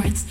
leave